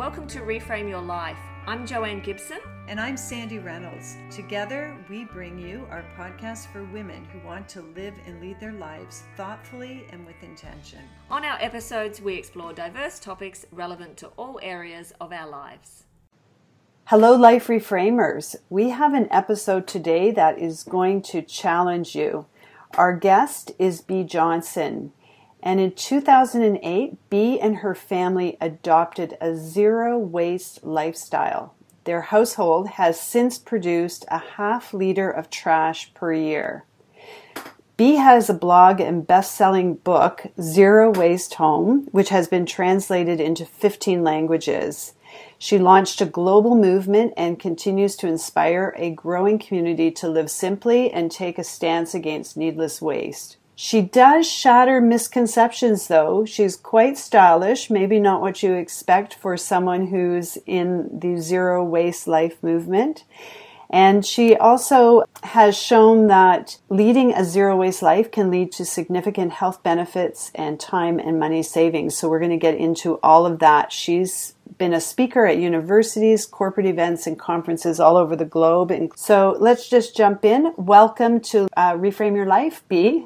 Welcome to Reframe Your Life. I'm Joanne Gibson. And I'm Sandy Reynolds. Together, we bring you our podcast for women who want to live and lead their lives thoughtfully and with intention. On our episodes, we explore diverse topics relevant to all areas of our lives. Hello, Life Reframers. We have an episode today that is going to challenge you. Our guest is Bea Johnson. And in 2008, Bea and her family adopted a zero waste lifestyle. Their household has since produced a half liter of trash per year. Bea has a blog and best selling book, Zero Waste Home, which has been translated into 15 languages. She launched a global movement and continues to inspire a growing community to live simply and take a stance against needless waste. She does shatter misconceptions though. She's quite stylish, maybe not what you expect for someone who's in the zero waste life movement. And she also has shown that leading a zero waste life can lead to significant health benefits and time and money savings. So we're going to get into all of that. She's been a speaker at universities, corporate events, and conferences all over the globe. And so let's just jump in. Welcome to uh, Reframe Your Life, Bea.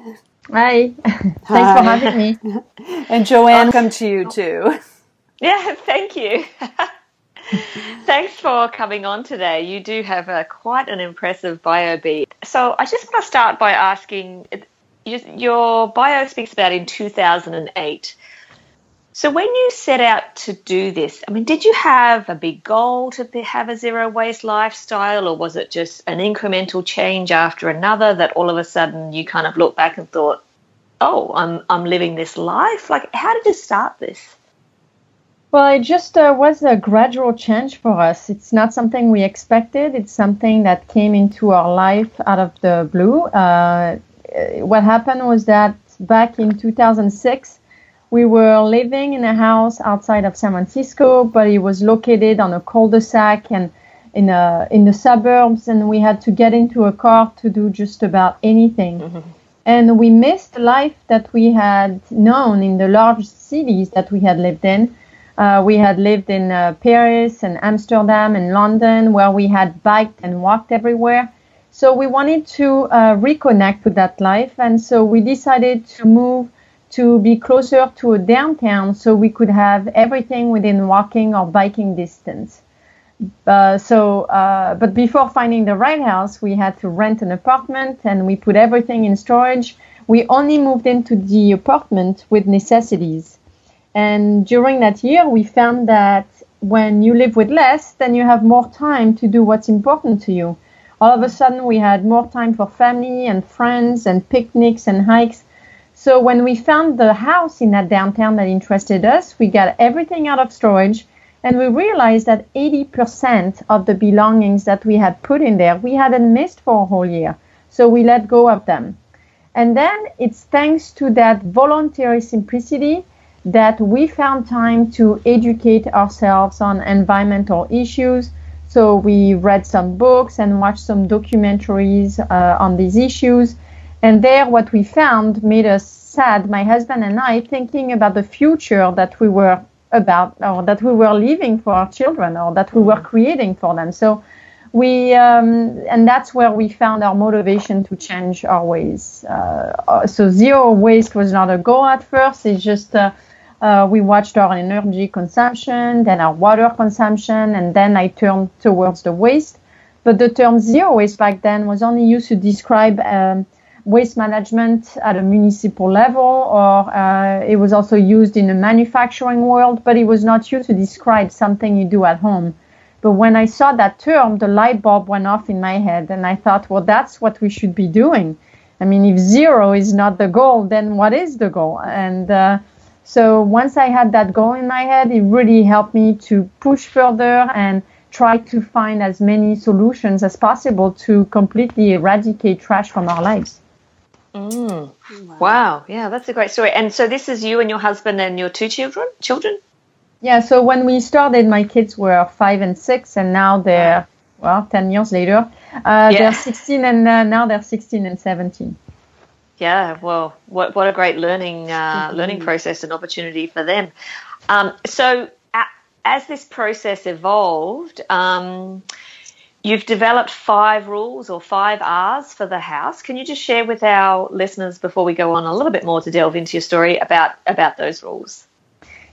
Hi. Thanks for having me. and Joanne, um, welcome to you too. Yeah, thank you. Thanks for coming on today. You do have a, quite an impressive bio beat. So I just want to start by asking your bio speaks about in 2008 so when you set out to do this, I mean, did you have a big goal to have a zero waste lifestyle, or was it just an incremental change after another that all of a sudden you kind of looked back and thought, "Oh, I'm I'm living this life"? Like, how did you start this? Well, it just uh, was a gradual change for us. It's not something we expected. It's something that came into our life out of the blue. Uh, what happened was that back in 2006 we were living in a house outside of San Francisco, but it was located on a cul-de-sac and in a, in the suburbs, and we had to get into a car to do just about anything. Mm-hmm. And we missed the life that we had known in the large cities that we had lived in. Uh, we had lived in uh, Paris and Amsterdam and London, where we had biked and walked everywhere. So we wanted to uh, reconnect with that life, and so we decided to move to be closer to a downtown so we could have everything within walking or biking distance. Uh, so, uh, but before finding the right house, we had to rent an apartment and we put everything in storage. We only moved into the apartment with necessities. And during that year, we found that when you live with less, then you have more time to do what's important to you. All of a sudden, we had more time for family and friends and picnics and hikes so when we found the house in that downtown that interested us, we got everything out of storage and we realized that 80% of the belongings that we had put in there, we hadn't missed for a whole year. So we let go of them. And then it's thanks to that voluntary simplicity that we found time to educate ourselves on environmental issues. So we read some books and watched some documentaries uh, on these issues. And there, what we found made us sad, my husband and I, thinking about the future that we were about, or that we were leaving for our children, or that we were creating for them. So we, um, and that's where we found our motivation to change our ways. Uh, so zero waste was not a goal at first. It's just uh, uh, we watched our energy consumption, then our water consumption, and then I turned towards the waste. But the term zero waste back then was only used to describe um, waste management at a municipal level, or uh, it was also used in the manufacturing world, but it was not used to describe something you do at home. But when I saw that term, the light bulb went off in my head, and I thought, well, that's what we should be doing. I mean, if zero is not the goal, then what is the goal? And uh, so once I had that goal in my head, it really helped me to push further and try to find as many solutions as possible to completely eradicate trash from our lives. Mm. Wow. wow. Yeah, that's a great story. And so this is you and your husband and your two children? Children? Yeah. So when we started, my kids were five and six, and now they're well, ten years later, uh, yeah. they're sixteen, and uh, now they're sixteen and seventeen. Yeah. Well, what what a great learning uh, mm-hmm. learning process and opportunity for them. Um, so as this process evolved, um, you've developed five rules or five R's for the house. Can you just share with our listeners before we go on a little bit more to delve into your story about about those rules?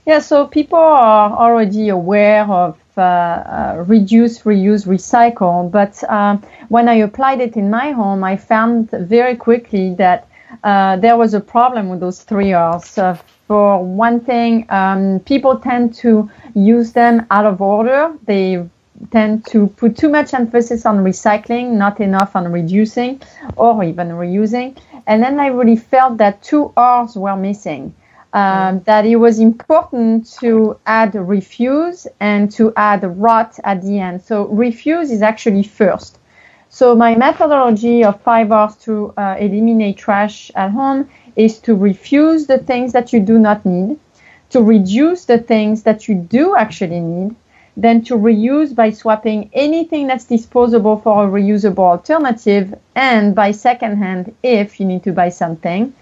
Yeah, so people are already aware of uh, uh, reduce, reuse, recycle. But um, when I applied it in my home, I found very quickly that uh, there was a problem with those three R's. For one thing, um, people tend to use them out of order. They tend to put too much emphasis on recycling, not enough on reducing or even reusing. And then I really felt that two R's were missing um, that it was important to add refuse and to add rot at the end. So refuse is actually first. So my methodology of five R's to uh, eliminate trash at home is to refuse the things that you do not need, to reduce the things that you do actually need, then to reuse by swapping anything that's disposable for a reusable alternative, and by secondhand if you need to buy something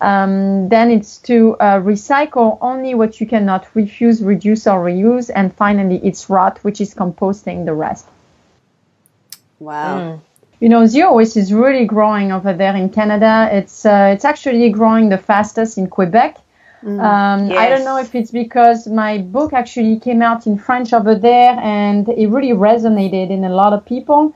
um, then it's to uh, recycle only what you cannot refuse, reduce, or reuse. And finally, it's rot, which is composting the rest. Wow. Mm. You know, zero waste is really growing over there in Canada. It's uh, it's actually growing the fastest in Quebec. Mm. Um, yes. I don't know if it's because my book actually came out in French over there, and it really resonated in a lot of people.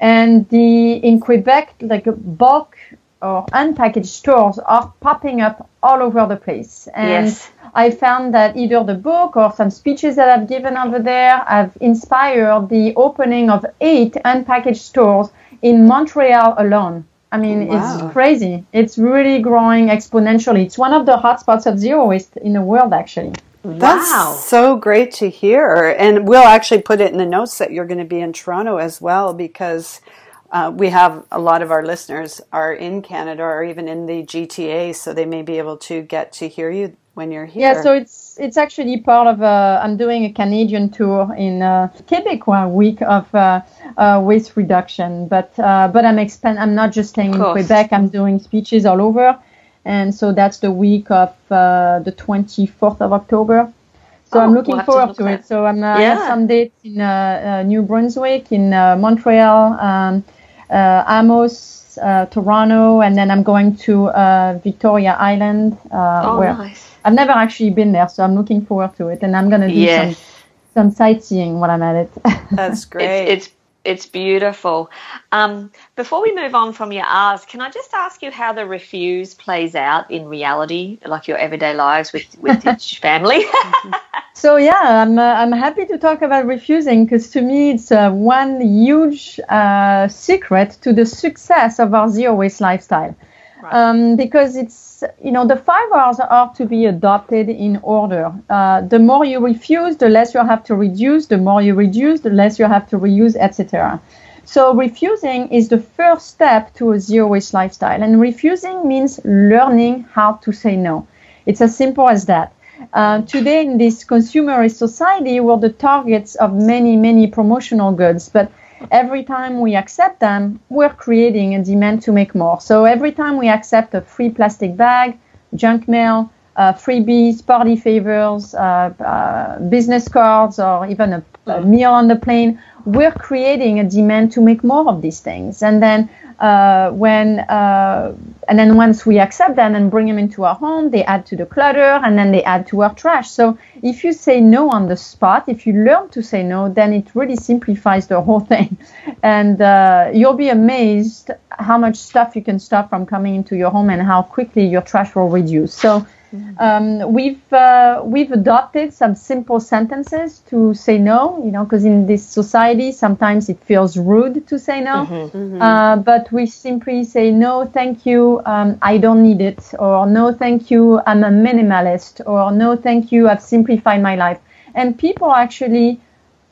And the in Quebec, like bulk or unpackaged stores are popping up all over the place. And yes. I found that either the book or some speeches that I've given over there have inspired the opening of eight unpackaged stores in Montreal alone. I mean, wow. it's crazy. It's really growing exponentially. It's one of the hotspots of zero waste in the world, actually. That's wow. so great to hear. And we'll actually put it in the notes that you're going to be in Toronto as well because uh, we have a lot of our listeners are in Canada or even in the GTA, so they may be able to get to hear you when you're here. Yeah, so it's it's actually part of. Uh, I'm doing a Canadian tour in uh, Quebecois week of uh, uh, waste reduction, but uh, but I'm expand. I'm not just staying in Quebec. I'm doing speeches all over, and so that's the week of uh, the 24th of October. So oh, I'm looking we'll forward to, to it. So I'm yeah. Have some dates in New Brunswick, in Montreal. Um, uh, Amos, uh, Toronto, and then I'm going to uh, Victoria Island. oh, where nice. I've never actually been there, so I'm looking forward to it. And I'm going to do yes. some some sightseeing when I'm at it. That's great. It's, it's it's beautiful. Um, before we move on from your R's, can I just ask you how the refuse plays out in reality, like your everyday lives with with each family? so yeah, I'm uh, I'm happy to talk about refusing because to me it's uh, one huge uh, secret to the success of our zero waste lifestyle. Right. Um, because it's you know the five R's are to be adopted in order. Uh, the more you refuse, the less you have to reduce. The more you reduce, the less you have to reuse, etc. So refusing is the first step to a zero waste lifestyle, and refusing means learning how to say no. It's as simple as that. Uh, today, in this consumerist society, we're the targets of many, many promotional goods, but every time we accept them, we're creating a demand to make more. So every time we accept a free plastic bag, junk mail, uh, freebies, party favors, uh, uh, business cards, or even a, a, meal on the plane, we're creating a demand to make more of these things. And then uh, when uh, and then once we accept them and bring them into our home, they add to the clutter and then they add to our trash. So if you say no on the spot, if you learn to say no, then it really simplifies the whole thing, and uh, you'll be amazed how much stuff you can stop from coming into your home and how quickly your trash will reduce. So um, we've uh, we've adopted some simple sentences to say no, you know, because in this society sometimes it feels rude to say no. Mm-hmm. Mm-hmm. Uh, but we simply say no, thank you, um, I don't need it, or no, thank you, I'm a minimalist, or no, thank you, I've simplified my life. And people actually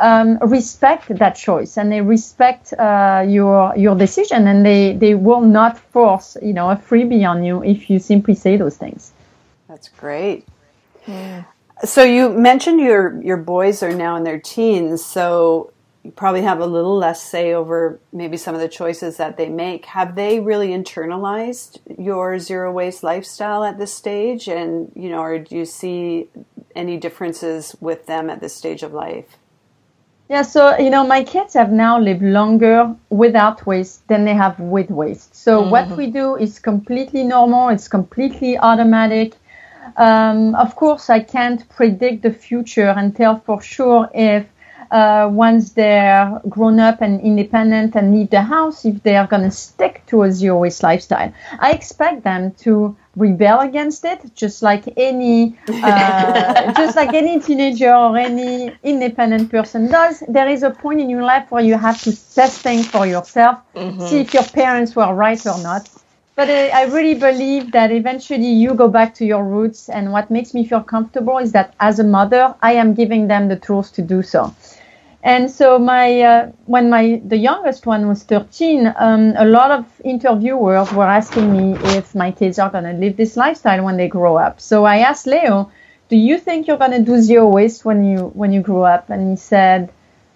um, respect that choice and they respect uh, your your decision, and they they will not force you know a freebie on you if you simply say those things. That's great. Yeah. So you mentioned your your boys are now in their teens. So you probably have a little less say over maybe some of the choices that they make. Have they really internalized your zero waste lifestyle at this stage? And, you know, or do you see any differences with them at this stage of life? Yeah, so you know, my kids have now lived longer without waste than they have with waste. So mm-hmm. what we do is completely normal. It's completely automatic. Um, of course, I can't predict the future and tell for sure if uh, once they're grown up and independent and leave the house, if they are going to stick to a zero waste lifestyle. I expect them to rebel against it, just like any, uh, just like any teenager or any independent person does. There is a point in your life where you have to test things for yourself, mm-hmm. see if your parents were right or not. But I, really believe that eventually you go back to your roots, and what makes me feel comfortable is that as a mother, I am giving them the tools to do so. And so my uh, when my the youngest one was 13, um, a lot of interviewers were asking me if my kids are going to live this lifestyle when they grow up. So I asked Leo, "Do you think you're going to do zero waste when you when you grow up?" And he said,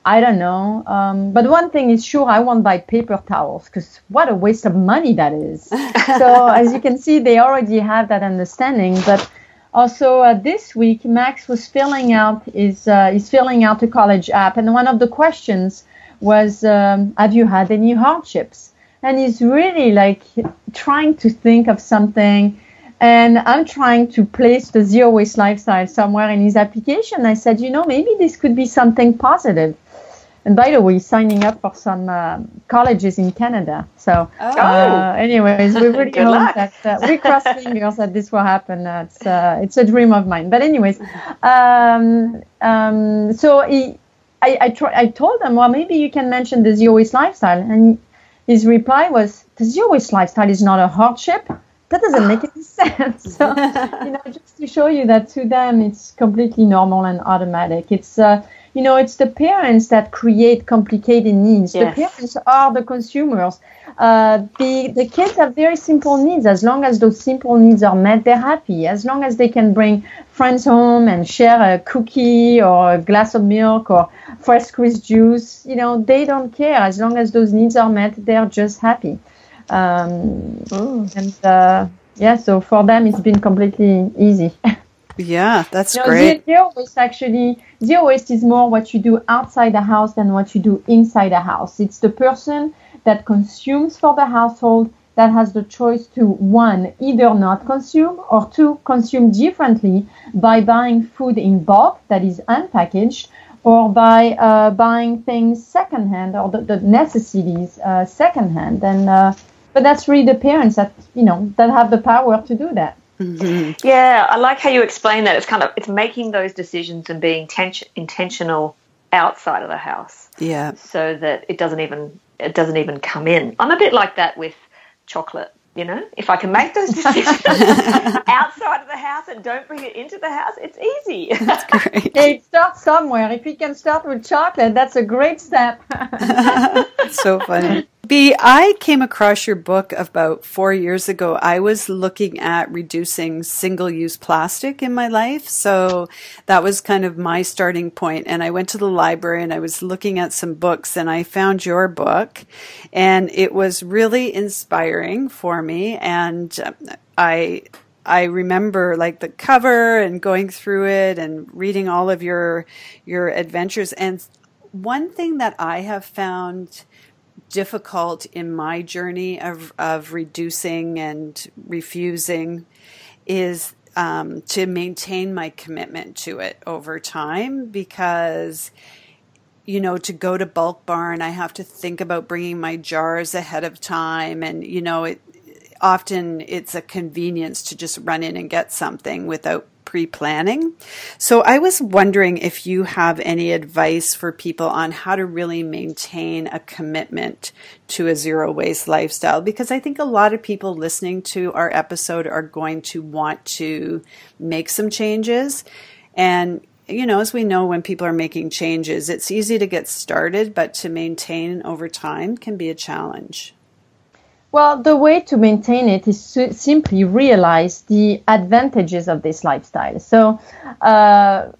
"I don't know. Um, but one thing is sure, I won't buy paper towels because what a waste of money that is." so as you can see, they already have that understanding, but also, uh, this week, Max was filling out his uh, he's filling out a college app, and one of the questions was, um, "Have you had any hardships?" And he's really like trying to think of something, and I'm trying to place the zero waste lifestyle somewhere in his application. I said, you know, maybe this could be something positive. And by the way, signing up for some uh, colleges in Canada. So, oh. uh, anyways, we really hope luck. that uh, we cross fingers that this will happen. it's uh, it's a dream of mine. But anyways, um, um, so he, I I, try, I told him, well, maybe you can mention the zero waste lifestyle, and his reply was, the zero waste lifestyle is not a hardship. That doesn't make any sense. So, you know, just to show you that to them it's completely normal and automatic. It's uh, you know, it's the parents that create complicated needs. Yes. The parents are the consumers. Uh, the the kids have very simple needs. As long as those simple needs are met, they're happy. As long as they can bring friends home and share a cookie or a glass of milk or fresh squeezed juice, you know, they don't care. As long as those needs are met, they're just happy. Um, and uh, yeah, so for them, it's been completely easy. Yeah, that's great. Zero waste actually, zero waste is more what you do outside the house than what you do inside the house. It's the person that consumes for the household that has the choice to one, either not consume or two, consume differently by buying food in bulk that is unpackaged or by uh, buying things secondhand or the, the necessities uh, secondhand. And uh, but that's really the parents that you know that have the power to do that. Mm-hmm. Yeah, I like how you explain that. It's kind of it's making those decisions and being ten- intentional outside of the house. Yeah. So that it doesn't even it doesn't even come in. I'm a bit like that with chocolate. You know, if I can make those decisions outside of the house and don't bring it into the house, it's easy. That's great. it starts somewhere. If we can start with chocolate, that's a great step. so funny. Bea, I came across your book about four years ago. I was looking at reducing single use plastic in my life. So that was kind of my starting point. And I went to the library and I was looking at some books and I found your book and it was really inspiring for me. And um, I, I remember like the cover and going through it and reading all of your, your adventures. And one thing that I have found difficult in my journey of, of reducing and refusing is um, to maintain my commitment to it over time because you know to go to bulk barn i have to think about bringing my jars ahead of time. And you know it often it's a convenience to just run in and get something without pre planning. So I was wondering if you have any advice for people on how to really maintain a commitment to a zero waste lifestyle because I think a lot of people listening to our episode are going to want to make some changes. And you know, as we know, when people are making changes, it's easy to get started, but to maintain over time can be a challenge. Well, the way to maintain it is to simply realize the advantages of this lifestyle. So, uh,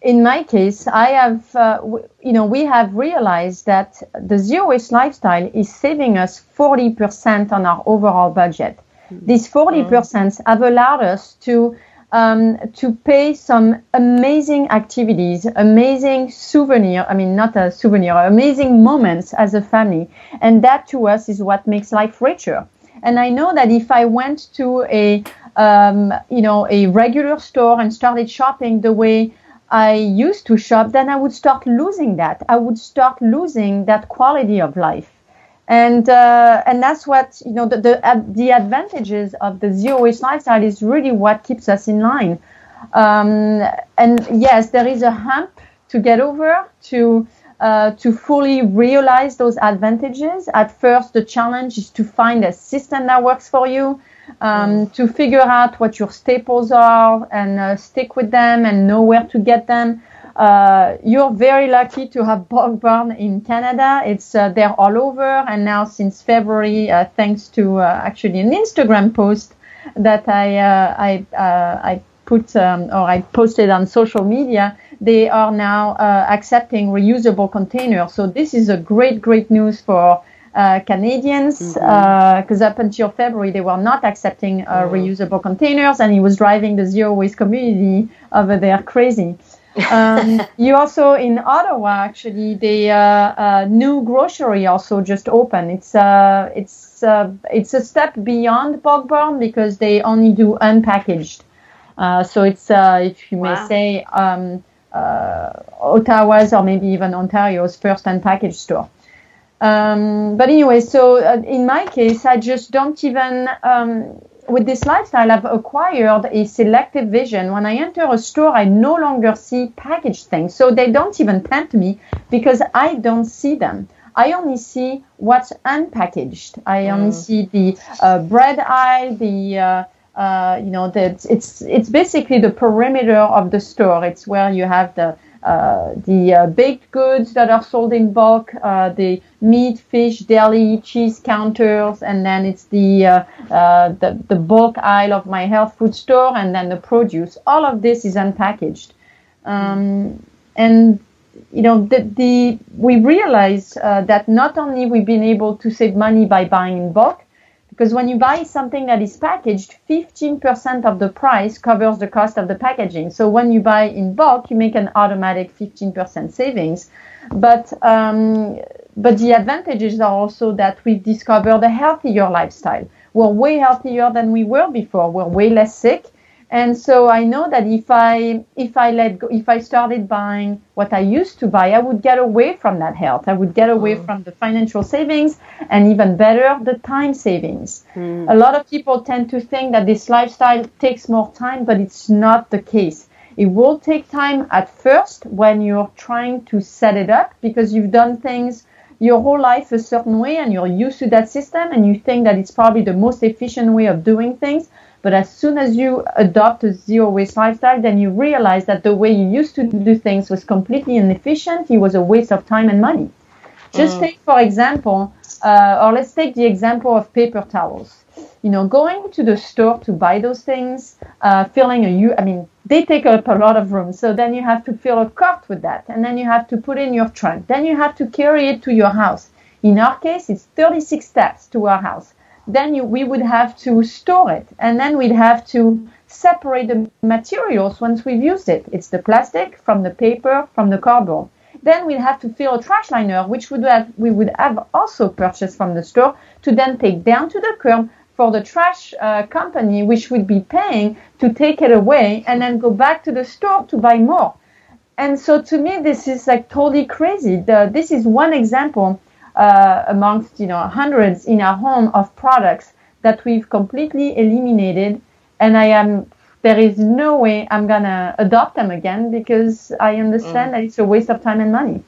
in my case, I have, uh, w- you know, we have realized that the zero waste lifestyle is saving us 40% on our overall budget. These 40% have allowed us to um, to pay some amazing activities, amazing souvenir. I mean, not a souvenir, amazing moments as a family, and that to us is what makes life richer. And I know that if I went to a um, you know a regular store and started shopping the way I used to shop, then I would start losing that. I would start losing that quality of life. And uh, and that's what you know the the, uh, the advantages of the zero waste lifestyle is really what keeps us in line. Um, and yes, there is a hump to get over to uh, to fully realize those advantages. At first, the challenge is to find a system that works for you, um, to figure out what your staples are and uh, stick with them and know where to get them. Uh, you're very lucky to have Bulk Barn in Canada. It's uh, they're all over, and now since February, uh, thanks to uh, actually an Instagram post that I uh, I uh, I put um, or I posted on social media, they are now accepting reusable containers. So this is a great great news for. Canadians, because up until February they were not accepting reusable containers, and he was driving the zero waste community over there crazy um, you also in Ottawa actually the uh, uh, Nu Grocery also just opened. It's uh, it's uh, it's a step beyond Bulk Barn because they only do unpackaged. Uh, so it's uh, if you may Wow. say um, Ottawa's or maybe even Ontario's first unpackaged store. Um, but anyway, so uh, in my case, I just don't even, um, with this lifestyle, I've acquired a selective vision. When I enter a store, I no longer see packaged things. So they don't even tempt me because I don't see them. I only see what's unpackaged. I only see the uh, bread aisle, the uh, uh, you know, the, it's it's basically the perimeter of the store. It's where you have the the uh, baked goods that are sold in bulk, uh, the meat, fish, deli, cheese counters, and then it's the, uh, uh, the the bulk aisle of my health food store, and then the produce. All of this is unpackaged, um, and you know the, the we realize uh, that not only we've been able to save money by buying in bulk, because when you buy something that is packaged, 15% of the price covers the cost of the packaging. So when you buy in bulk, you make an automatic 15% savings. But um, but the advantages are also that we've discovered a healthier lifestyle. We're way healthier than we were before. We're way less sick. And so I know that if I if I let go, if I started buying what I used to buy, I would get away from that health. I would get away mm. from the financial savings and even better, the time savings. Mm. A lot of people tend to think that this lifestyle takes more time, but it's not the case. It will take time at first when you're trying to set it up because you've done things your whole life a certain way and you're used to that system and you think that it's probably the most efficient way of doing things. But as soon as you adopt a zero waste lifestyle, then you realize that the way you used to do things was completely inefficient. It was a waste of time and money. Just take, for example, uh, or let's take the example of paper towels. You know, going to the store to buy those things, uh, filling I mean, they take up a lot of room. So then you have to fill a cart with that, and then you have to put in your trunk. Then you have to carry it to your house. In our case, it's 36 steps to our house. Then you, we would have to store it, and then we'd have to separate the materials once we've used it. It's the plastic from the paper from the cardboard. Then we'd have to fill a trash liner, which would have, we would have also purchased from the store to then take down to the curb for the trash uh, company, which would be paying to take it away and then go back to the store to buy more. And so to me, this is like totally crazy. The, this is one example uh, amongst you know hundreds in our home of products that we've completely eliminated, and I am there is no way I'm gonna adopt them again because I understand that it's a waste of time and money.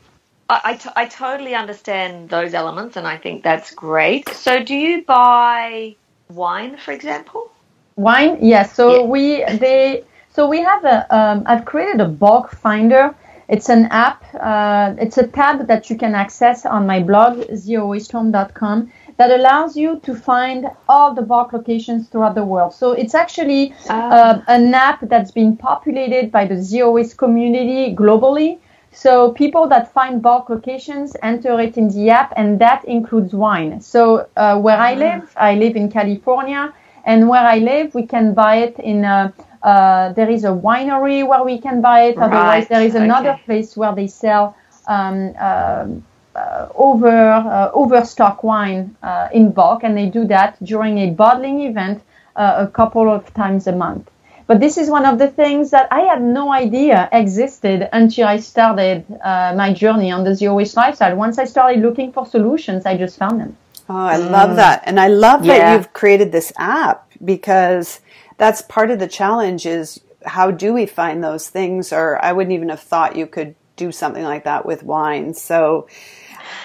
I, I, t- I totally understand those elements, and I think that's great. So, do you buy wine, for example? Wine, yes. So Yeah. we they so we have a um, I've created a bulk finder. It's an app. Uh, it's a tab that you can access on my blog zerowastehome.com, that allows you to find all the bulk locations throughout the world. So it's actually uh, an app that's been populated by the zero waste community globally. So people that find bulk locations enter it in the app, and that includes wine. So uh, where I live, I live in California, and where I live, we can buy it in. A, uh, there is a winery where we can buy it. Otherwise, Right, there is another okay. place where they sell um, um, uh, over uh, overstock wine uh, in bulk, and they do that during a bottling event uh, a couple of times a month. But this is one of the things that I had no idea existed until I started uh, my journey on the zero waste lifestyle. Once I started looking for solutions, I just found them. Oh, I love that. And I love that you've created this app because that's part of the challenge is how do we find those things or I wouldn't even have thought you could do something like that with wine. So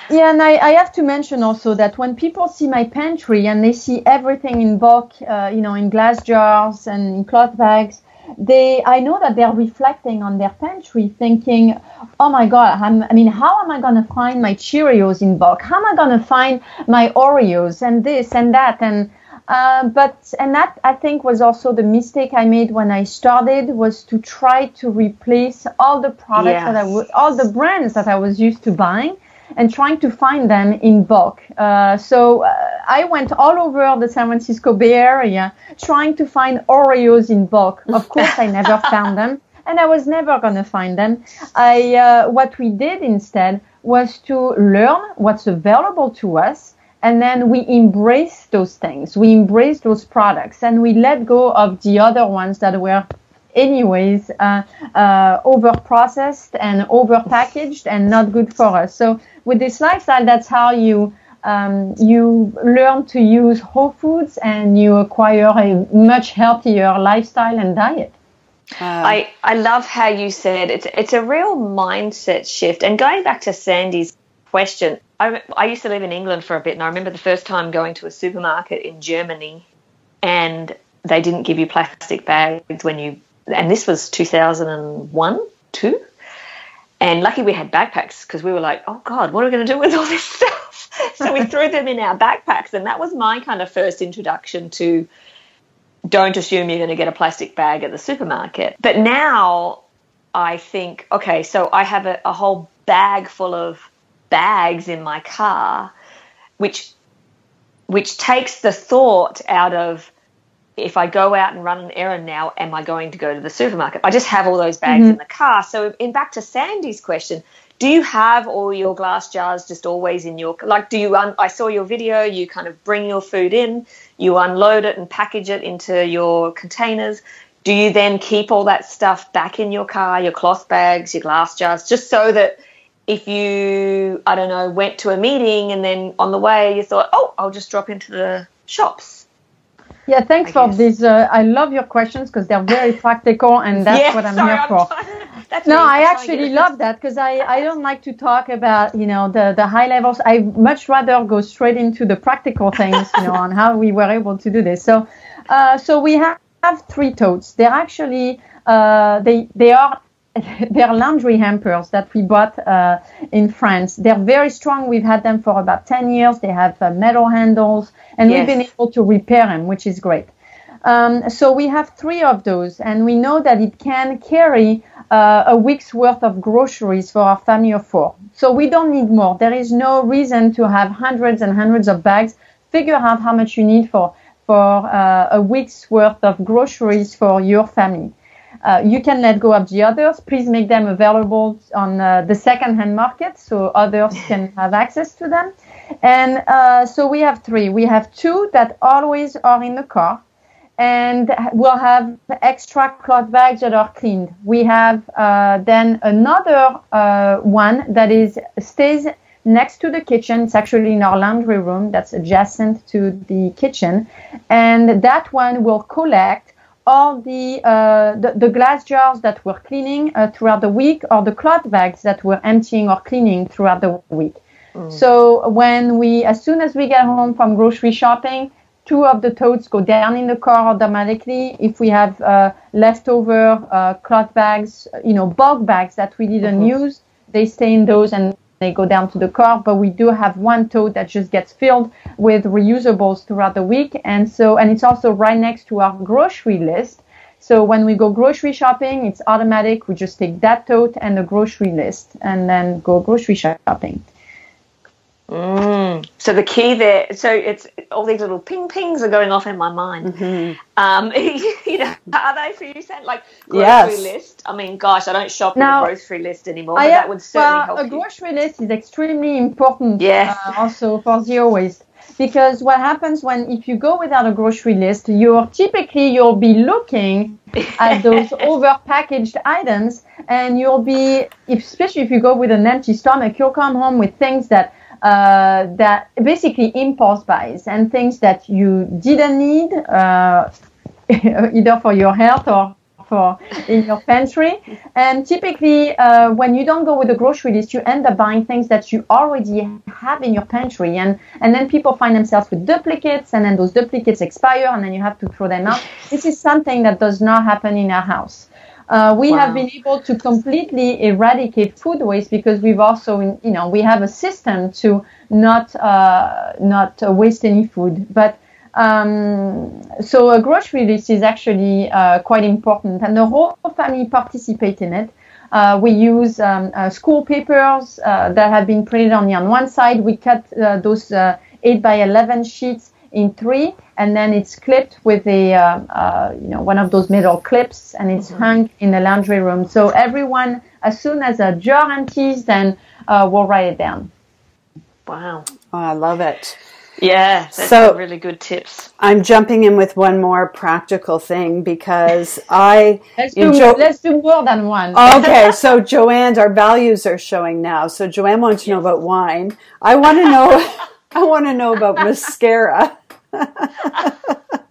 Yeah, and I, I have to mention also that when people see my pantry and they see everything in bulk, uh, you know, in glass jars and in cloth bags, they I know that they're reflecting on their pantry, thinking, "Oh my God, I'm, I mean, how am I going to find my Cheerios in bulk? How am I going to find my Oreos and this and that?" And uh, but and that I think was also the mistake I made when I started was to try to replace all the products that I would, all the brands that I was used to buying and trying to find them in bulk. Uh, so uh, I went all over the San Francisco Bay Area trying to find Oreos in bulk. Of course, I never found them, and I was never going to find them. I uh, what we did instead was to learn what's available to us. And then we embrace those things. We embrace those products, and we let go of the other ones that were anyways uh, uh, over processed and over packaged and not good for us so with this lifestyle that's how you um, you learn to use whole foods and you acquire a much healthier lifestyle and diet I, I love how you said it's it's a real mindset shift. And going back to Sandy's question, I, I used to live in England for a bit, and I remember the first time going to a supermarket in Germany, and they didn't give you plastic bags when you, and this was 2001, two. And lucky we had backpacks because we were like, oh God, what are we going to do with all this stuff? so we threw them in our backpacks. And that was my kind of first introduction to don't assume you're going to get a plastic bag at the supermarket. But now I think, okay, so I have a, a whole bag full of bags in my car, which which takes the thought out of if I go out and run an errand now, am I going to go to the supermarket? I just have all those bags mm-hmm. in the car. So, in back to Sandy's question, do you have all your glass jars just always in your like? Do you? Un, I saw your video. You kind of bring your food in, you unload it and package it into your containers. Do you then keep all that stuff back in your car, your cloth bags, your glass jars, just so that if you, I don't know, went to a meeting and then on the way you thought, oh, I'll just drop into the shops. yeah thanks I for guess. uh, i love your questions because they're very practical and that's yeah, what i'm sorry, here for trying- No, I I'm actually love that because I, I don't like to talk about you know the, the high levels. I much rather go straight into the practical things you know on how we were able to do this. So uh, so we have, have three totes. They're actually uh, they they are they're laundry hampers that we bought uh, in France. They're very strong. We've had them for about ten years. They have uh, metal handles, and we've been able to repair them, which is great. Um, so we have three of those, and we know that it can carry uh, a week's worth of groceries for our family of four. So we don't need more. There is no reason to have hundreds and hundreds of bags. Figure out how much you need for for uh, a week's worth of groceries for your family. Uh, you can let go of the others. Please make them available on uh, the second-hand market so others can have access to them. And uh, so we have three. We have two that always are in the car and we'll have extra cloth bags that are cleaned. We have uh, then another uh, one that is stays next to the kitchen. It's actually in our laundry room that's adjacent to the kitchen, and that one will collect all the uh, the, the glass jars that we're cleaning uh, throughout the week, or the cloth bags that we're emptying or cleaning throughout the week. So when we, as soon as we get home from grocery shopping, two of the totes go down in the car automatically. If we have uh, leftover uh, cloth bags, you know, bulk bags that we didn't use, they stay in those and they go down to the car, but we do have one tote that just gets filled with reusables throughout the week. And so, and it's also right next to our grocery list. So when we go grocery shopping, it's automatic. We just take that tote and the grocery list and then go grocery shopping. Mm. So the key there, so it's all these little ping pings are going off in my mind. Mm-hmm. Um, you know, are they for you, Sam? Like grocery yes. list? I mean, gosh, I don't shop now, in a grocery list anymore, but that would certainly well, help. A you. grocery list is extremely important. Yes. Uh, also for zero waste. Because what happens when if you go without a grocery list, you're typically you'll be looking at those over packaged items, and you'll be, especially if you go with an empty stomach, you'll come home with things that uh, that basically impulse buys and things that you didn't need uh, either for your health or for in your pantry. And typically, uh, when you don't go with a grocery list, you end up buying things that you already have in your pantry, and and then people find themselves with duplicates, and then those duplicates expire, and then you have to throw them out. This is something that does not happen in our house. Uh, we wow. have been able to completely eradicate food waste because we've also, you know, we have a system to not uh, not waste any food. But um, so a grocery list is actually uh, quite important, and the whole family participate in it. Uh, we use um, uh, school papers uh, that have been printed only on one side. We cut those eight by eleven sheets in three, and then it's clipped with a uh, uh, you know one of those metal clips, and it's mm-hmm. hung in the laundry room. So everyone, as soon as a jar empties, then uh, we'll write it down. Wow, oh, I love it. Yeah, so really good tips. I'm jumping in with one more practical thing because I let's do, jo- let's do more than one. okay, so Joanne, our values are showing now. So Joanne wants to yes. know about wine. I want to know. I want to know about mascara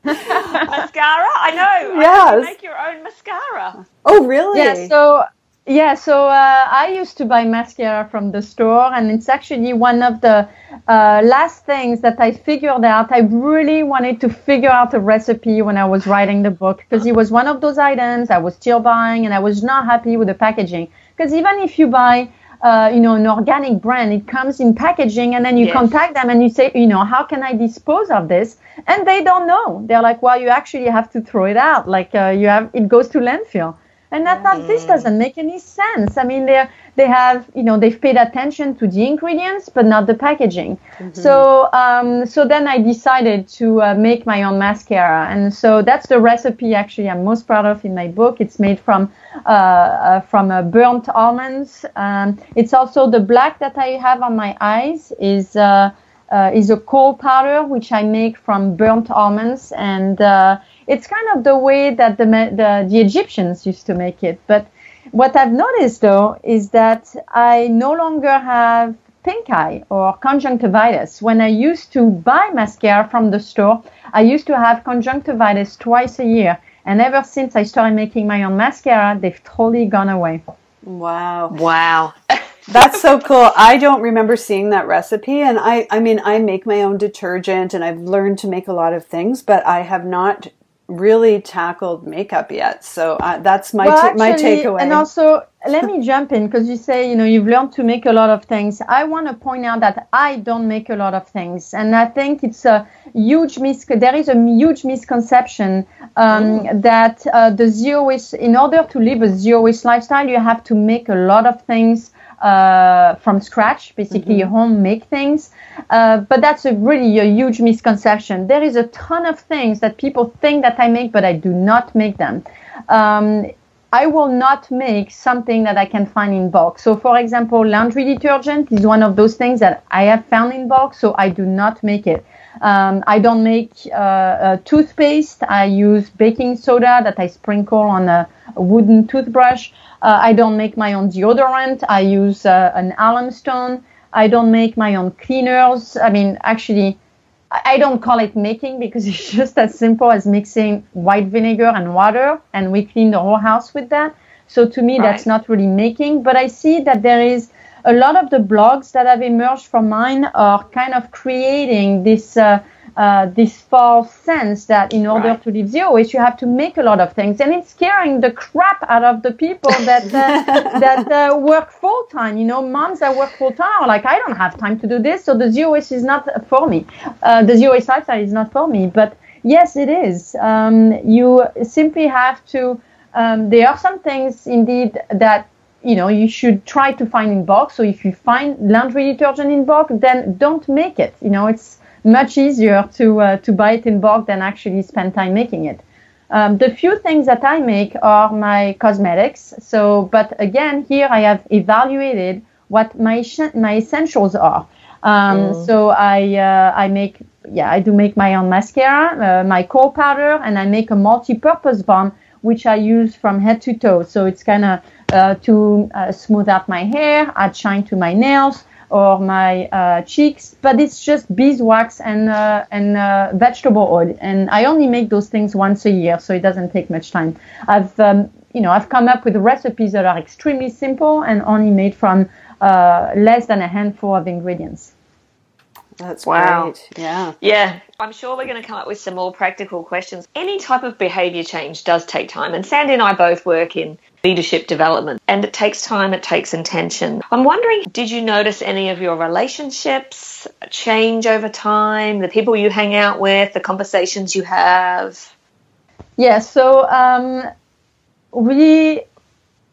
mascara? I know. Yes. I make your own mascara. Oh, really? Yeah. So yeah, so uh, I used to buy mascara from the store, and it's actually one of the uh, last things that I figured out. I really wanted to figure out a recipe when I was writing the book because it was one of those items I was still buying, and I was not happy with the packaging. Because even if you buy uh, you know, an organic brand. It comes in packaging, and then you yes. contact them and you say, you know, how can I dispose of this? And they don't know. They're like, well, you actually have to throw it out. Like uh, you have, it goes to landfill. And I thought this mm. doesn't make any sense. I mean, they they have you know they've paid attention to the ingredients, but not the packaging. Mm-hmm. So um, so then I decided to uh, make my own mascara, and so that's the recipe actually I'm most proud of in my book. It's made from uh, uh, from uh, burnt almonds. Um, it's also the black that I have on my eyes is. Uh, uh, is a kohl powder which I make from burnt almonds, and uh, it's kind of the way that the, the, the Egyptians used to make it. But what I've noticed though is that I no longer have pink eye or conjunctivitis. When I used to buy mascara from the store, I used to have conjunctivitis twice a year. And ever since I started making my own mascara, they've totally gone away. Wow. Wow. That's so cool. I don't remember seeing that recipe. And I, I mean, I make my own detergent and I've learned to make a lot of things, but I have not really tackled makeup yet. So uh, that's my well, t- my takeaway. And also, let me jump in because you say you know you've learned to make a lot of things. I want to point out that I don't make a lot of things, and I think it's a huge mis. There is a huge misconception um, mm. that uh, the zero waste. In order to live a zero waste lifestyle, you have to make a lot of things uh, from scratch, basically mm-hmm. home make things. Uh, but that's a really a huge misconception. There is a ton of things that people think that I make, but I do not make them. Um, I will not make something that I can find in bulk. So, for example, laundry detergent is one of those things that I have found in bulk, so I do not make it. Um, I don't make uh, toothpaste. I use baking soda that I sprinkle on a, a wooden toothbrush. Uh, I don't make my own deodorant. I use uh, an alum stone. I don't make my own cleaners. I mean, actually, I don't call it making because it's just as simple as mixing white vinegar and water, and we clean the whole house with that. So to me, right. that's not really making. But I see that there is a lot of the blogs that have emerged from mine are kind of creating this uh, uh, this false sense that in order Right. to live zero waste, you have to make a lot of things, and it's scaring the crap out of the people that uh, that uh, work full time. You know, moms that work full time are like, I don't have time to do this, so the zero waste is not for me. Uh, the zero waste lifestyle is not for me. But yes, it is. Um, you simply have to. Um, there are some things indeed that you know you should try to find in bulk. So if you find laundry detergent in bulk, then don't make it. You know, it's much easier to uh, to buy it in bulk than actually spend time making it. Um, the few things that I make are my cosmetics. So, but again, here I have evaluated what my essen- my essentials are. Um, So I uh, I make yeah I do make my own mascara, uh, my kohl powder, and I make a multi-purpose balm which I use from head to toe. So it's kind of uh, to uh, smooth out my hair, add shine to my nails or my uh, cheeks, but it's just beeswax and uh, and uh, vegetable oil, and I only make those things once a year, so it doesn't take much time. I've um, you know I've come up with recipes that are extremely simple and only made from uh, less than a handful of ingredients. That's Wow. great. Yeah. Yeah, I'm sure we're going to come up with some more practical questions. Any type of behavior change does take time, and Sandy and I both work in leadership development, and it takes time, it takes intention. I'm wondering, did you notice any of your relationships change over time? The people you hang out with, the conversations you have? Yeah, so um, we,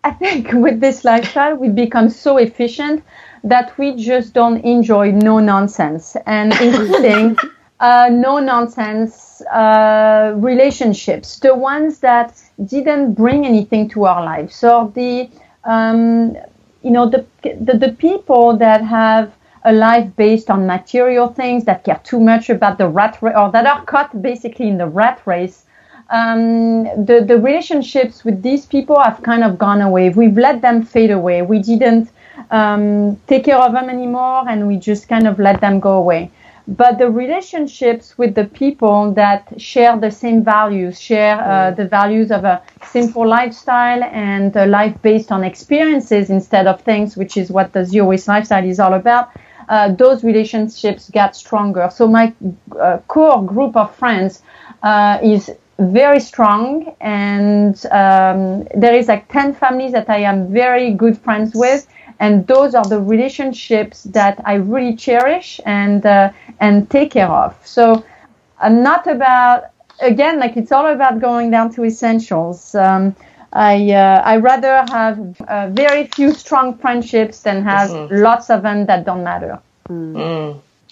I think with this lifestyle, we become so efficient that we just don't enjoy no nonsense, and including uh, no nonsense uh, relationships, the ones that didn't bring anything to our lives. So the, um, you know, the, the the people that have a life based on material things that care too much about the rat race or that are caught basically in the rat race um, the the relationships with these people have kind of gone away. We've let them fade away. We didn't um, take care of them anymore, and we just kind of let them go away. But the relationships with the people that share the same values, share uh, the values of a simple lifestyle and a life based on experiences instead of things, which is what the zero waste lifestyle is all about. Uh, those relationships got stronger. So my uh, core group of friends uh, is very strong and um, there is like 10 families that i am very good friends with and those are the relationships that i really cherish and uh, and take care of. So i'm not about again like it's all about going down to essentials. Um, I uh, I rather have uh, very few strong friendships than have lots of them that don't matter.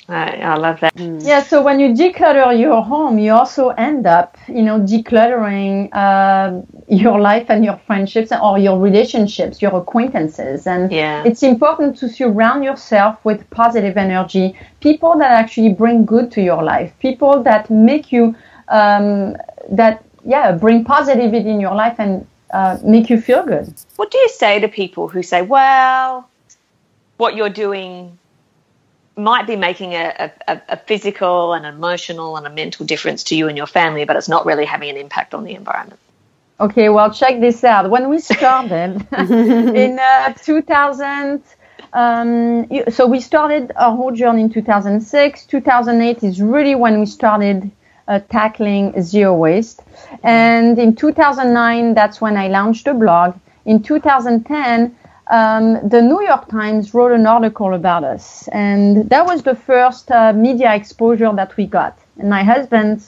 I, I love that. Yeah, so when you declutter your home, you also end up, you know, decluttering uh, your life and your friendships or your relationships, your acquaintances. And Yeah. it's important to surround yourself with positive energy, people that actually bring good to your life, people that make you, um, that, yeah, bring positivity in your life and uh, make you feel good. What do you say to people who say, well, what you're doing might be making a, a, a physical and emotional and a mental difference to you and your family, but it's not really having an impact on the environment? Okay, well, check this out. When we started in uh, 2000, um, so we started our whole journey in 2006. 2008 is really when we started uh, tackling zero waste. And in 2009, that's when I launched a blog. In 2010, um, the New York Times wrote an article about us, and that was the first uh, media exposure that we got. And my husband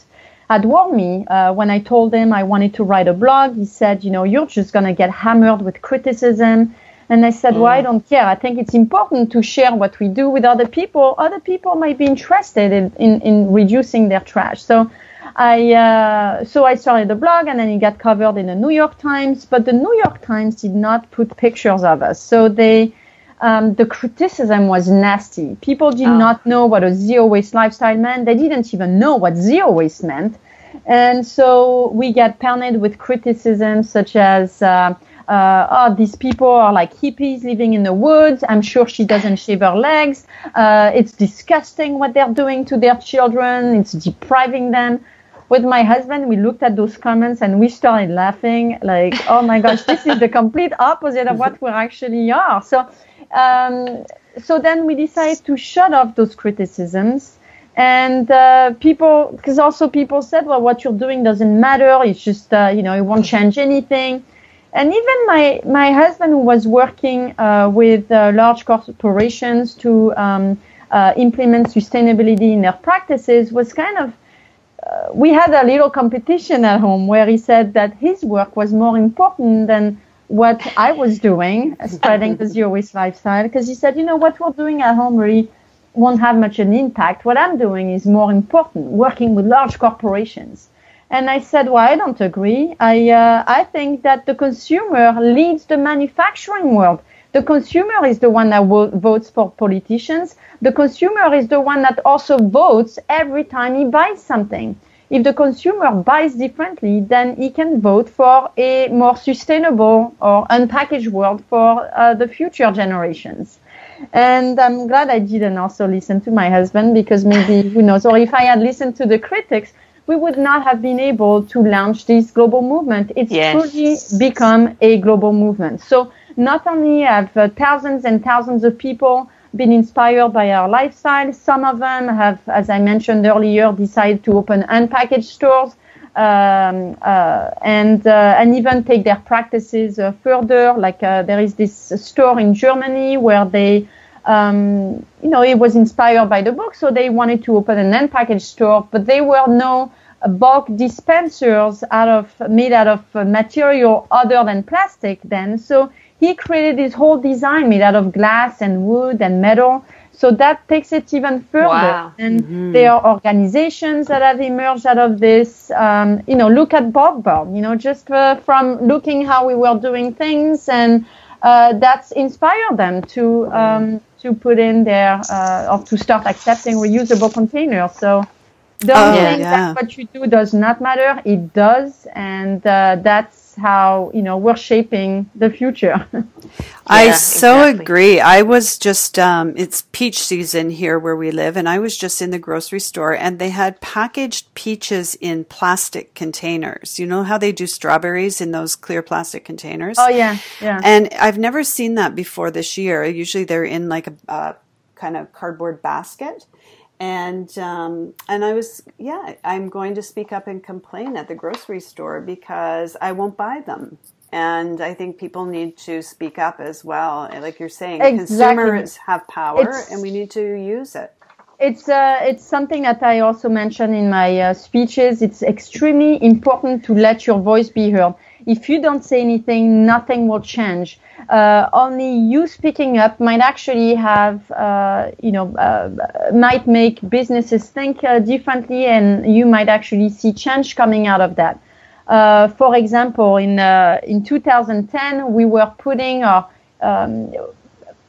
had warned me uh, when I told him I wanted to write a blog. He said, "You know, you're just gonna get hammered with criticism." And I said, "Well, I don't care. I think it's important to share what we do with other people. Other people might be interested in, in, in reducing their trash." So I uh, so I started the blog, and then it got covered in the New York Times. But the New York Times did not put pictures of us, so they um, the criticism was nasty. People did not know what a zero waste lifestyle meant. They didn't even know what zero waste meant, and so we got pounded with criticism such as. Uh, uh, oh, these people are like hippies living in the woods. I'm sure she doesn't shave her legs. Uh, it's disgusting what they're doing to their children. It's depriving them with my husband, we looked at those comments and we started laughing like, oh my gosh, this is the complete opposite of what we actually are. So, um, so then we decided to shut off those criticisms And uh, people, because also people said, well, what you're doing doesn't matter. It's just, uh, you know, it won't change anything. And even my, my husband, who was working uh, with uh, large corporations to um, uh, implement sustainability in their practices, was kind of uh, we had a little competition at home where he said that his work was more important than what I was doing, spreading the zero waste lifestyle. Because he said, you know, what we're doing at home really won't have much an impact. What I'm doing is more important, working with large corporations. And I said, well, I don't agree. I, uh, I think that the consumer leads the manufacturing world. The consumer is the one that votes for politicians. The consumer is the one that also votes every time he buys something. If the consumer buys differently, then he can vote for a more sustainable or unpackaged world for uh, the future generations. And I'm glad I didn't also listen to my husband because maybe, who knows, or if I had listened to the critics, we would not have been able to launch this global movement. It's yes. truly become a global movement. So not only have uh, thousands and thousands of people been inspired by our lifestyle, some of them have, as I mentioned earlier, decided to open unpackaged stores. Um, uh, and uh, and even take their practices uh, further. Like uh, there is this store in Germany where they, um, you know, it was inspired by the book, so they wanted to open an unpackaged store, but they were no bulk dispensers out of made out of material other than plastic. Then, so he created this whole design made out of glass and wood and metal. So that takes it even further. Wow. And mm-hmm. there are organizations that have emerged out of this. Um, you know, look at Bob Bob, you know, just uh, from looking how we were doing things and uh, that's inspired them to um, to put in their uh, or to start accepting reusable containers. So don't oh, think yeah. that what you do does not matter. It does, and uh, that's how you know we're shaping the future. I so exactly. agree. I was just um, it's peach season here where we live, and I was just in the grocery store, and they had packaged peaches in plastic containers. You know how they do strawberries in those clear plastic containers? Oh yeah, yeah. And I've never seen that before this year. Usually they're in like a, a kind of cardboard basket and um, and I was yeah I'm going to speak up and complain at the grocery store because I won't buy them. And I think people need to speak up as well. Like you're saying, exactly. consumers have power, it's, and we need to use it. It's uh, it's something that I also mentioned in my uh, speeches. It's extremely important to let your voice be heard. If you don't say anything, nothing will change uh, only you speaking up might actually have, uh, you know, uh, might make businesses think uh, differently, and you might actually see change coming out of that. Uh, for example, in uh, in 2010, we were putting our um,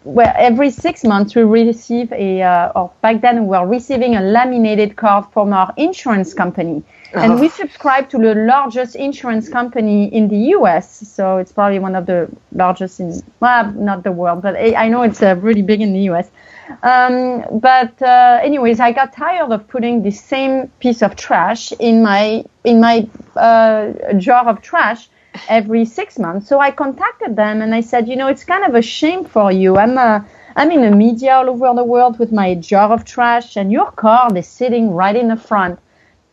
where every six months we receive a, or back then we were receiving a laminated card from our insurance company and we subscribe to the largest insurance company in the US. So it's probably one of the largest in, well, not the world, but I know it's uh, really big in the US. Um, but uh, anyways, I got tired of putting the same piece of trash in my in my uh, jar of trash every six months. So I contacted them and I said, you know, it's kind of a shame for you. I'm a, uh, I'm in the media all over the world with my jar of trash, and your card is sitting right in the front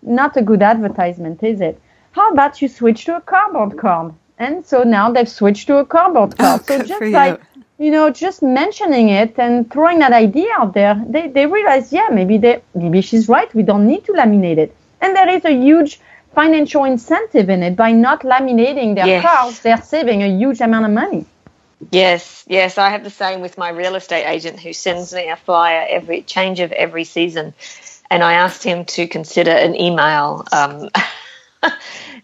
not a good advertisement, is it? How about you switch to a cardboard card? And so now they've switched to a cardboard card. Oh, so just like you. you know, just mentioning it and throwing that idea out there, they, they realize, yeah, maybe they maybe she's right. We don't need to laminate it. And there is a huge financial incentive in it. By not laminating their yes. cards, they're saving a huge amount of money. Yes, yes, I have the same with my real estate agent who sends me a flyer every change of every season and I asked him to consider an email, um,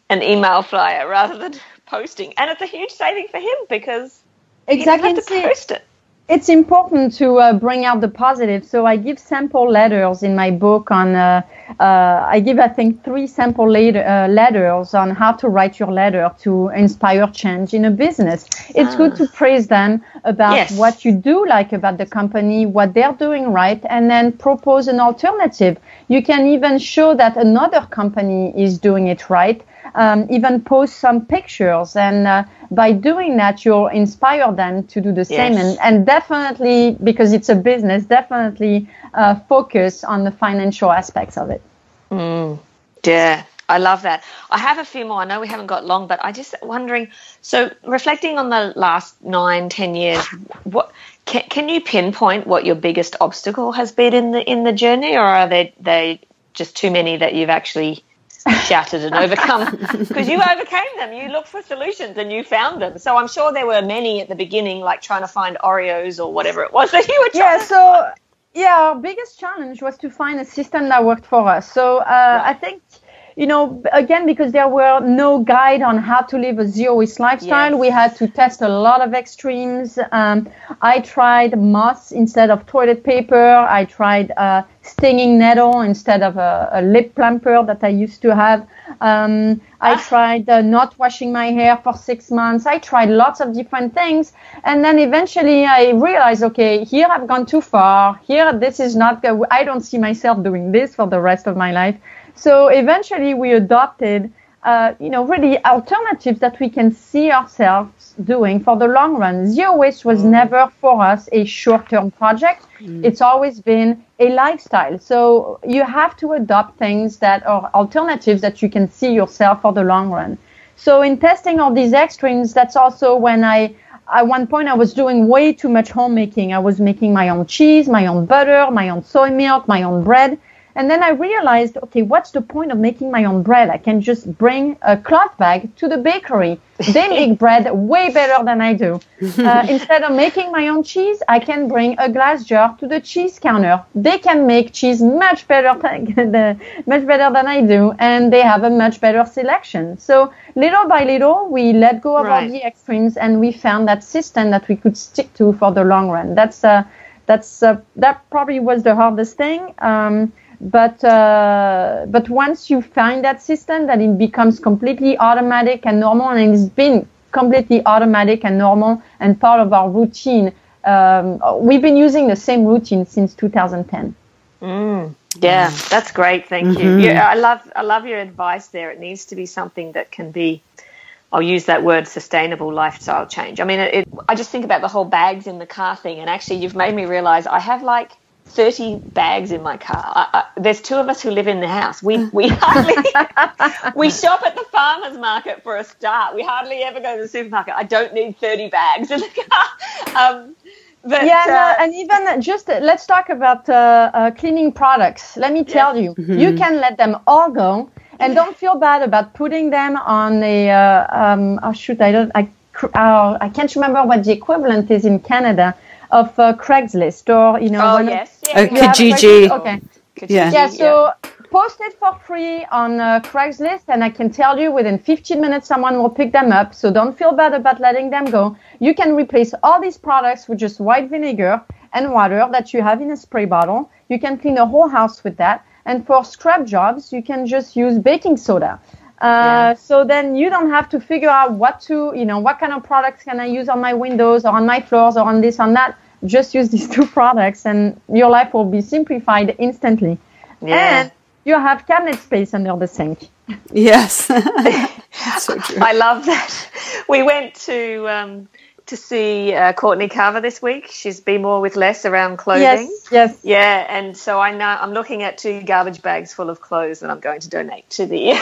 an email flyer rather than posting, and it's a huge saving for him because exactly you don't have to post it it's important to uh, bring out the positive. So I give sample letters in my book on. Uh, uh, I give I think three sample later, uh, letters on how to write your letter to inspire change in a business. It's good to praise them about yes. what you do like about the company, what they're doing right, and then propose an alternative. You can even show that another company is doing it right um, even post some pictures. And uh, by doing that, you'll inspire them to do the same. And, and definitely, because it's a business, definitely uh, focus on the financial aspects of it. Mm. Yeah, I love that. I have a few more. I know we haven't got long, but I just wondering. So, reflecting on the last nine, ten years, what can, can you pinpoint what your biggest obstacle has been in the in the journey, or are they they just too many that you've actually shattered and overcome? Because you overcame them. You looked for solutions and you found them. So I'm sure there were many at the beginning, like trying to find Oreos or whatever it was that you were trying. yeah so yeah our biggest challenge was to find a system that worked for us so uh, i think you know again because there were no guide on how to live a zero waste lifestyle Yes. we had to test a lot of extremes um, i tried moss instead of toilet paper i tried uh, stinging nettle instead of a, a lip plumper that i used to have um, I tried uh, not washing my hair for six months. I tried lots of different things. And then eventually I realized, okay, here I've gone too far. Here, this is not, I don't see myself doing this for the rest of my life. So eventually we adopted, uh, you know, really alternatives that we can see ourselves doing for the long run. Zero waste was never for us a short term project. It's always been a lifestyle. So you have to adopt things that are alternatives that you can see yourself for the long run. So in testing all these extremes, that's also when I, at one point, I was doing way too much homemaking. I was making my own cheese, my own butter, my own soy milk, my own bread. And then I realized, okay, what's the point of making my own bread? I can just bring a cloth bag to the bakery. They make bread way better than I do. Uh, instead of making my own cheese, I can bring a glass jar to the cheese counter. They can make cheese much better, much better than I do, and they have a much better selection. So little by little, we let go of all Right. the extremes, and we found that system that we could stick to for the long run. That's uh, that's uh, that probably was the hardest thing. Um, but uh, but once you find that system, that it becomes completely automatic and normal, and it's been completely automatic and normal and part of our routine. Um, we've been using the same routine since 2010. Yeah, that's great. Thank you. Yeah, I love I love your advice there. It needs to be something that can be. I'll use that word sustainable lifestyle change. I mean, it, it, I just think about the whole bags in the car thing, and actually, you've made me realize I have like 30 bags in my car. I, I, there's two of us who live in the house. We we hardly we shop at the farmers market for a start. We hardly ever go to the supermarket. I don't need 30 bags in the car. Um, but, yeah, and, uh, uh, and even just uh, let's talk about uh, uh, cleaning products. Let me tell you, you can let them all go, and don't feel bad about putting them on a. Uh, um, oh shoot, I don't. I cr- uh, I can't remember what the equivalent is in Canada of uh, Craigslist or you know. oh one of- yes, Uh, yeah, you have a Kijiji. Okay. Yeah. Yeah, so post it for free on uh, Craigslist, and I can tell you within 15 minutes someone will pick them up. So don't feel bad about letting them go. You can replace all these products with just white vinegar and water that you have in a spray bottle. You can clean the whole house with that. And for scrub jobs, you can just use baking soda. Uh, So then you don't have to figure out what to, you know, what kind of products can I use on my windows or on my floors or on this, on that. Just use these two products, and your life will be simplified instantly Yeah. and you have cabinet space under the sink. Yes. so true. I love that. We went to um, to see uh, Courtney Carver this week. She's Be More with Less around clothing. Yes, yes. Yeah, and so I know I'm looking at two garbage bags full of clothes that I'm going to donate to the.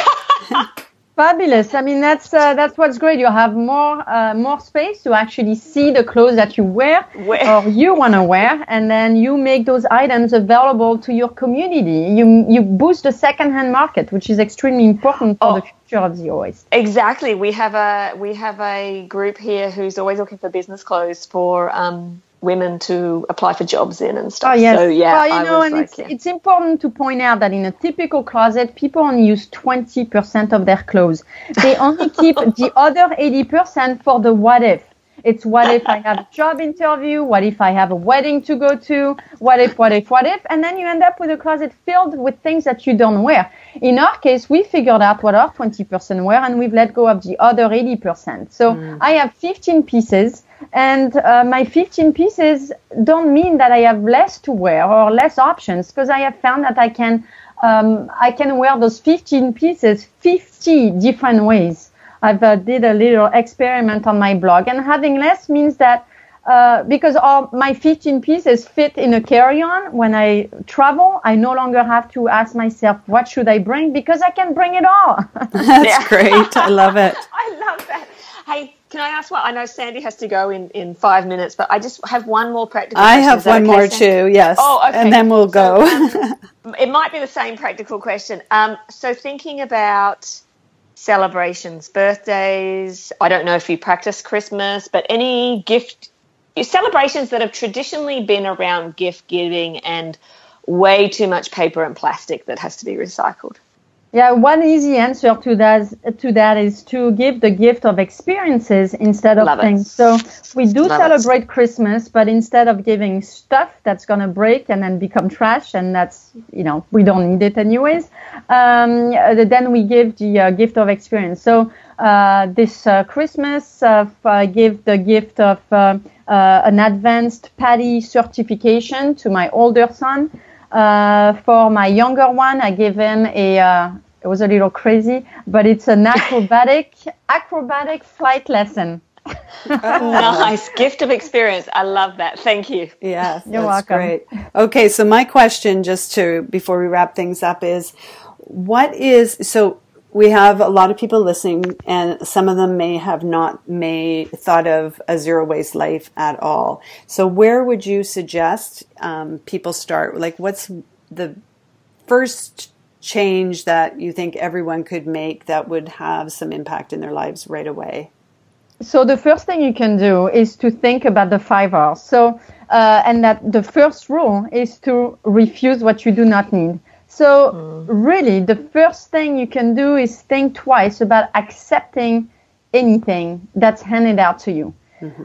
Fabulous. I mean, that's uh, that's what's great. You have more uh, more space to actually see the clothes that you wear or you want to wear, and then you make those items available to your community. You you boost the secondhand market, which is extremely important for Oh. the future of the OS. exactly. We have a we have a group here who's always looking for business clothes for um, women to apply for jobs in and stuff. Oh yes. So yeah, well, you I know, and like, it's yeah. it's important to point out that in a typical closet, people only use twenty percent of their clothes. They only keep the other eighty percent for the what if. It's what if I have a job interview? What if I have a wedding to go to? What if, what if, what if? And then you end up with a closet filled with things that you don't wear. In our case, we figured out what our 20% were and we've let go of the other 80%. So mm. I have 15 pieces and uh, my 15 pieces don't mean that I have less to wear or less options because I have found that I can um, I can wear those 15 pieces 50 different ways. I've uh, did a little experiment on my blog, and having less means that uh, because all my 15 pieces fit in a carry-on when I travel, I no longer have to ask myself what should I bring because I can bring it all. That's great. I love it. I love that. Hey, can I ask what? I know Sandy has to go in, in five minutes, but I just have one more practical question. I question. have one okay, more Sandy? too, yes. Oh, okay. And then we'll So, go. um, it might be the same practical question. Um, so thinking about celebrations, birthdays, I don't know if you practice Christmas, but any gift celebrations that have traditionally been around gift giving and way too much paper and plastic that has to be recycled. Yeah, one easy answer to that to that is to give the gift of experiences instead of Love it. things. So we do Love it. celebrate Christmas, but instead of giving stuff that's gonna break and then become trash, and that's you know we don't need it anyways, um, uh, then we give the uh, gift of experience. So uh, this uh, Christmas, uh, I give the gift of uh, uh, an advanced PADI certification to my older son. Uh, for my younger one, I gave him a. Uh, it was a little crazy, but it's an acrobatic acrobatic flight lesson. nice gift of experience. I love that. Thank you. Yes, You're that's welcome. great. Okay, so my question, just to before we wrap things up, is what is so we have a lot of people listening, and some of them may have not may thought of a zero waste life at all. So, where would you suggest um, people start? Like, what's the first change that you think everyone could make that would have some impact in their lives right away? So the first thing you can do is to think about the five R's. So, uh, and that the first rule is to refuse what you do not need. So, really, the first thing you can do is think twice about accepting anything that's handed out to you.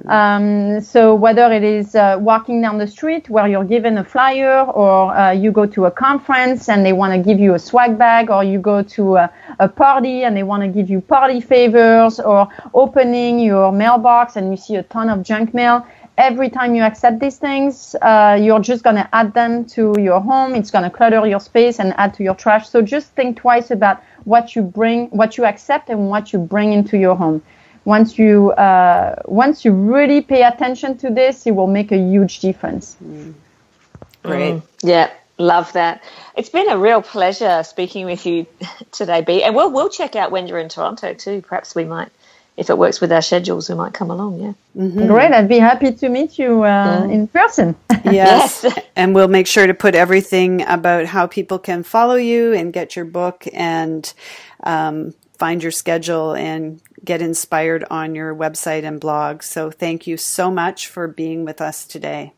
Um, so whether it is uh, walking down the street where you're given a flyer, or uh, you go to a conference and they want to give you a swag bag, or you go to a, a party and they want to give you party favors, or opening your mailbox and you see a ton of junk mail. Every time you accept these things, uh, you're just going to add them to your home. It's going to clutter your space and add to your trash. So just think twice about what you bring, what you accept, and what you bring into your home once you uh, once you really pay attention to this, it will make a huge difference. Great. Yeah, love that. It's been a real pleasure speaking with you today, Bea. And we'll we'll check out when you're in Toronto too. Perhaps we might, if it works with our schedules, we might come along. Yeah. Great, I'd be happy to meet you uh, in person. Yes. Yes. and we'll make sure to put everything about how people can follow you and get your book and um, find your schedule and get inspired on your website and blog. So thank you so much for being with us today.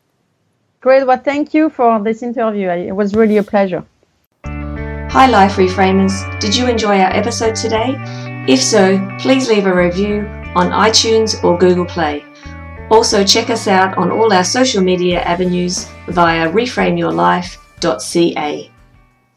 Great, well, thank you for this interview. It was really a pleasure. Hi, Life Reframers. Did you enjoy our episode today? If so, please leave a review on iTunes or Google Play. Also, check us out on all our social media avenues via reframeyourlife.ca.